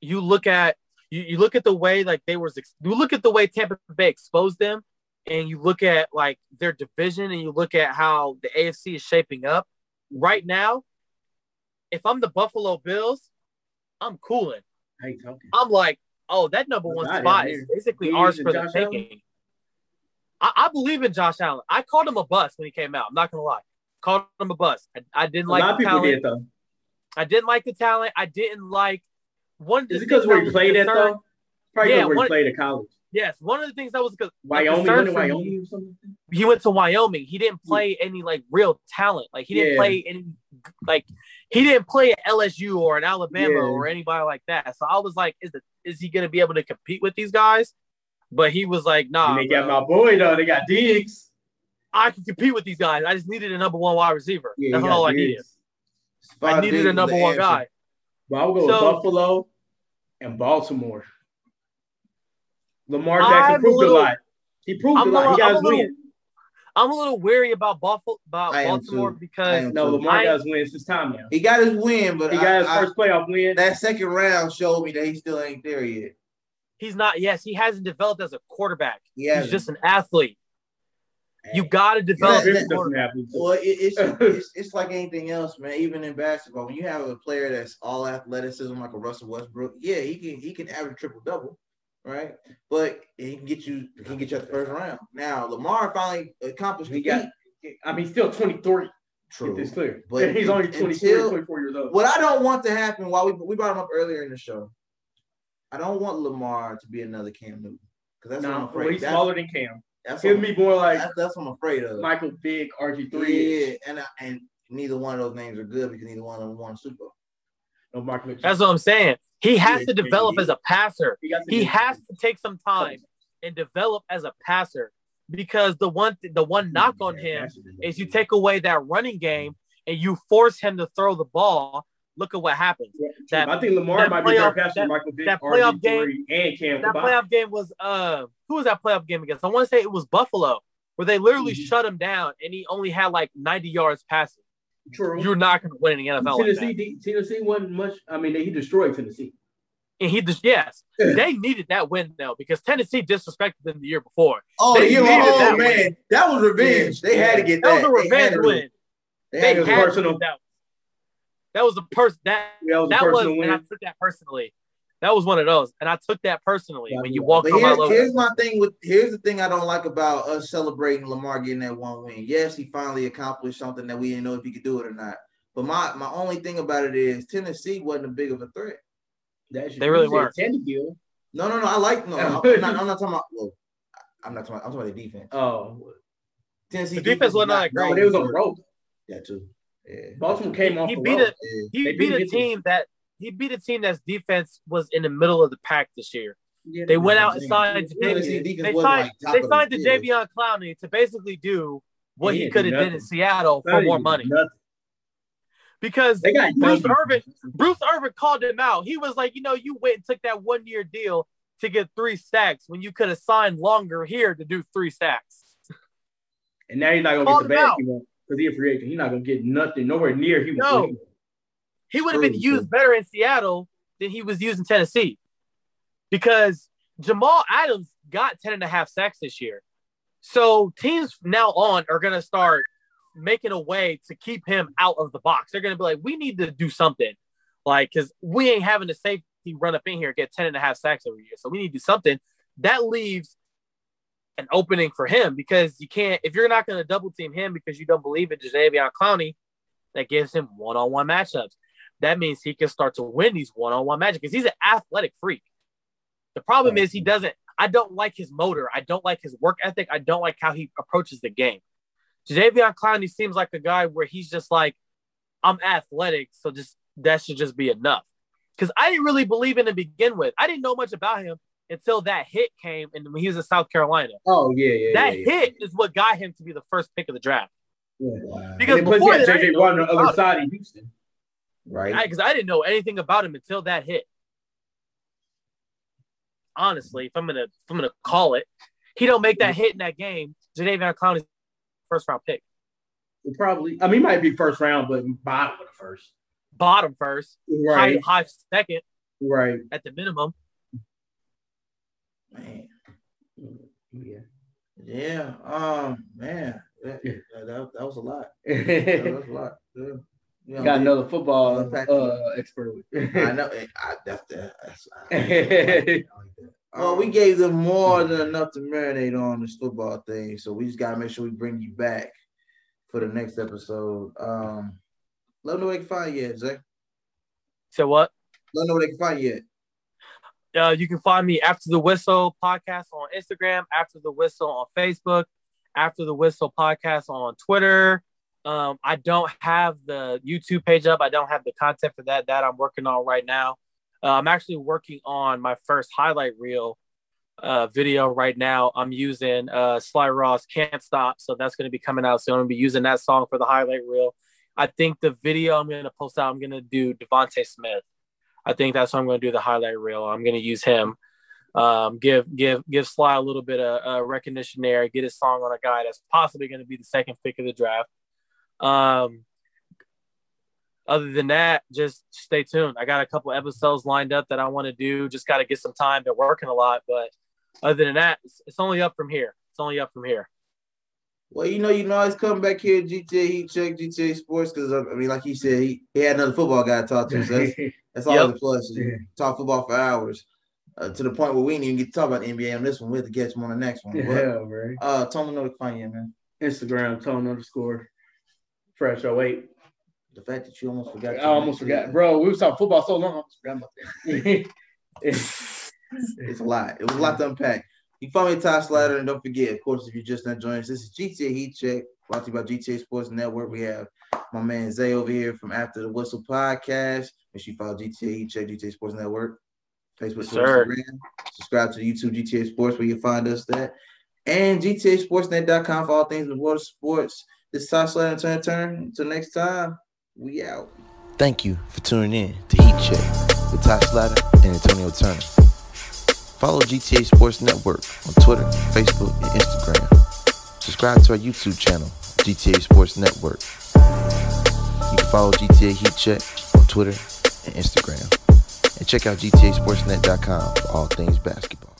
you look at you, you look at the way like they was ex- you look at the way Tampa Bay exposed them, and you look at like their division, and you look at how the AFC is shaping up right now. If I'm the Buffalo Bills, I'm cooling. I'm like, oh, that number one spot is basically You ours for the Josh taking. I, I believe in Josh Allen. I called him a bust when he came out. I'm not gonna lie. Called him a bust. I, I didn't A like the people talent. did though. I didn't like the talent. I didn't like one. Is it because where he played at though? Probably Yeah, because where he played at college. Yes, one of the things that was because Wyoming, went to Wyoming or something. he went to Wyoming. He didn't play any like real talent. Like he didn't Yeah. play any like he didn't play at LSU or at Alabama Yeah. or anybody like that. So I was like, is the is he gonna be able to compete with these guys? But he was like, nah, and they got bro. my boy though. They got Diggs. I can compete with these guys. I just needed a number one wide receiver. Yeah, That's all I Diggs. needed. I needed Diggs a number one answer. guy. But I would go So- Buffalo and Baltimore. Lamar I'm Jackson a proved little- a lot. He proved I'm a a lot. He little- got I'm his a little- win. I'm a little weary about Buffalo, about I Baltimore too. Because am No, too. Lamar I- got his win this time now. He got his win, but He I- got his I- first playoff win. that second round showed me that he still ain't there yet. he's not. Yes, he hasn't developed as a quarterback. He He's just an athlete. You got to develop. Yeah, as a Griffin doesn't quarterback. Well, it, it's, <laughs> it's it's like anything else, man. Even in basketball, when you have a player that's all athleticism, like a Russell Westbrook, yeah, he can he can average triple double, right? But he can get you he can get you at the first round. Now Lamar finally accomplished He the got- feat. I mean, still 23. True. Get this clear. But But <laughs> he's only 23, until- 24 years old. What I don't want to happen, while we we brought him up earlier in the show, I don't want Lamar to be another Cam Newton because that's what I'm afraid. well, he's That's- smaller than Cam. That's, He'll what, be more like that's, that's what I'm afraid of. Michael Vick, RG3. yeah, and I- and neither one of those names are good because neither one of them won a Super Bowl. No, Mark Mitchell. That's what I'm saying. He has to develop as a passer. he, got to He get- has to take some time and develop as a passer because the one th- the one knock on him that's what it is you take away that running game and you force him to throw the ball. Look at what happens. That- I think Lamar might be better playoff- passer that- than Michael Vick, that playoff RG3, and Cam That playoff game was uh who was that playoff game against? I want to say it was Buffalo where they literally Mhm. shut him down and he only had like 90 yards passing. True. You're not going to win in the NFL like Tennessee, that. de- Tennessee wasn't much. I mean, he destroyed Tennessee. And he just yes, <clears throat> they needed that win though because Tennessee disrespected them the year before. Oh, They yeah, needed oh that man, that was revenge. They had to get That that. was a revenge to- win. They They had to- had personal. to that. That was a person that That was a that was, personal and I took that personally. That was one of those, and I took that personally Yeah, when you yeah. walked But on my here's, logo. here's my thing with here's the thing I don't like about us celebrating Lamar getting that one win. Yes, he finally accomplished something that we didn't know if he could do it or not. But my my only thing about it is Tennessee wasn't a big of a threat. That's They really weren't. said Tannehill. No, no, no. I like no. <laughs> I'm not, I'm not talking about. Well, I'm not talking. I'm talking about the defense. Oh, Tennessee The defense wasn't great. no, they was on the road. Yeah, too. Yeah. Baltimore came off he beat a yeah. He They beat didn't a team that he beat a team that's defense was in the middle of the pack this year. Yeah, They went Yeah, out and signed to Tennessee Javion. They wasn't signed, like they of the signed to. Javion Clowney to basically do what He he could have did in. Seattle for more money. nothing. Because They got Bruce young Irvin. Bruce Irvin called him out. He was like, you know, you went and took that one year deal to get three sacks when you could have signed longer here to do three sacks. And now he's not gonna Called get the him bag out. he because he's a free agent. He's not gonna get nothing, nowhere near he No. was. He would have been used better in Seattle than he was used in Tennessee. Because Jamal Adams got 10 and a half sacks this year. So teams now on are going to start making a way to keep him out of the box. They're going to be like, we need to do something. Like, because we ain't having a safety run up in here get 10 and a half sacks every year. So we need to do something. That leaves an opening for him because you can't, if you're not going to double team him because you don't believe in Jadeveon Clowney, that gives him one on one matchups. That means he can start to win these one on one matchups because he's an athletic freak. The problem is he doesn't, I don't like his motor. I don't like his work ethic. I don't like how he approaches the game. Jadeveon Clowney seems like a guy where he's just like, I'm athletic, so just that should just be enough. Because I didn't really believe in him to begin with. I didn't know much about him until that hit came and when he was in South Carolina. Oh yeah, yeah. that yeah, yeah. hit is what got him to be the first pick of the draft. Yeah. Because before that, JJ Watt on the other side in Houston. Right. because I, didn't know anything about him until that hit. Honestly, if I'm gonna if I'm gonna call it, he don't make that hit in that game. Jadeveon Clowney's first round pick, Probably. I mean, might be first round, but bottom of the first. bottom first, Right. high high second Right. at the minimum. Man. Yeah. Yeah. Um. Man. That, that, that, that was a lot. <laughs> That was a lot. Yeah. You know, Got another football uh, expert. I know. I, that's the. That's, I, I like. <laughs> Well, we gave them more than enough to marinate on this football thing, so we just gotta make sure we bring you back for the next episode. Um, let them know where they can find you, at, Zach. So what? Let them know where they can find you. At. Uh, you can find me after the whistle podcast on Instagram, after the whistle on Facebook, after the whistle podcast on Twitter, Um, I don't have the YouTube page up. I don't have the content for that. That I'm working on right now. Uh, I'm actually working on my first highlight reel uh, video right now. I'm using uh, Sly Ross "Can't Stop," so that's going to be coming out soon. I'm going to be using that song for the highlight reel. I think the video I'm going to post out. I'm going to do DeVonta Smith. I think that's what I'm going to do the highlight reel. I'm going to use him. Um, give give give Sly a little bit of uh, recognition there. Get his song on a guy that's possibly going to be the second pick of the draft. Um, other than that, just stay tuned. I got a couple episodes lined up that I want to do. Just got to get some time. Been working a lot, but other than that, it's, it's, only up from here. It's only up from here. Well, you know, you know, he's coming back here, GTA Heat Check, GTA Sports, because I mean, like he said, he, he had another football guy to talk to. So that's, <laughs> that's all yep. the plus. Yeah. Talk football for hours. Uh, to the point where we didn't even get to talk about the NBA on this one. We have to get him on the next one. Yeah, but, right. Uh, Tone know to find you, man. Instagram, Tone underscore fresh 08. The fact that you almost forgot. I almost forgot, bro. We was talking football so long, I almost forgot about that. it's, <laughs> it's a lot. It was a lot to unpack. You follow me, Ty Slatter, and don't forget, of course, if you're just not joining us, this is GTA Heat Check, brought to you by GTA Sports Network. We have my man Zay over here from After the Whistle podcast. Make sure you follow GTA Heat Check, GTA Sports Network, Facebook, Twitter, Instagram. Subscribe to the YouTube GTA Sports where you find us that. And GTA GTASportsNet.com for all things in the world of sports. Ty Slatter and Turn Turn. Until next time, we out. Thank you for tuning in to Heat Check with Ty Slatter and Antonio Turner. Follow GTA Sports Network on Twitter, Facebook, and Instagram. Subscribe to our YouTube channel, GTA Sports Network. You can follow GTA Heat Check on Twitter and Instagram. And check out GTASportsNet.com for all things basketball.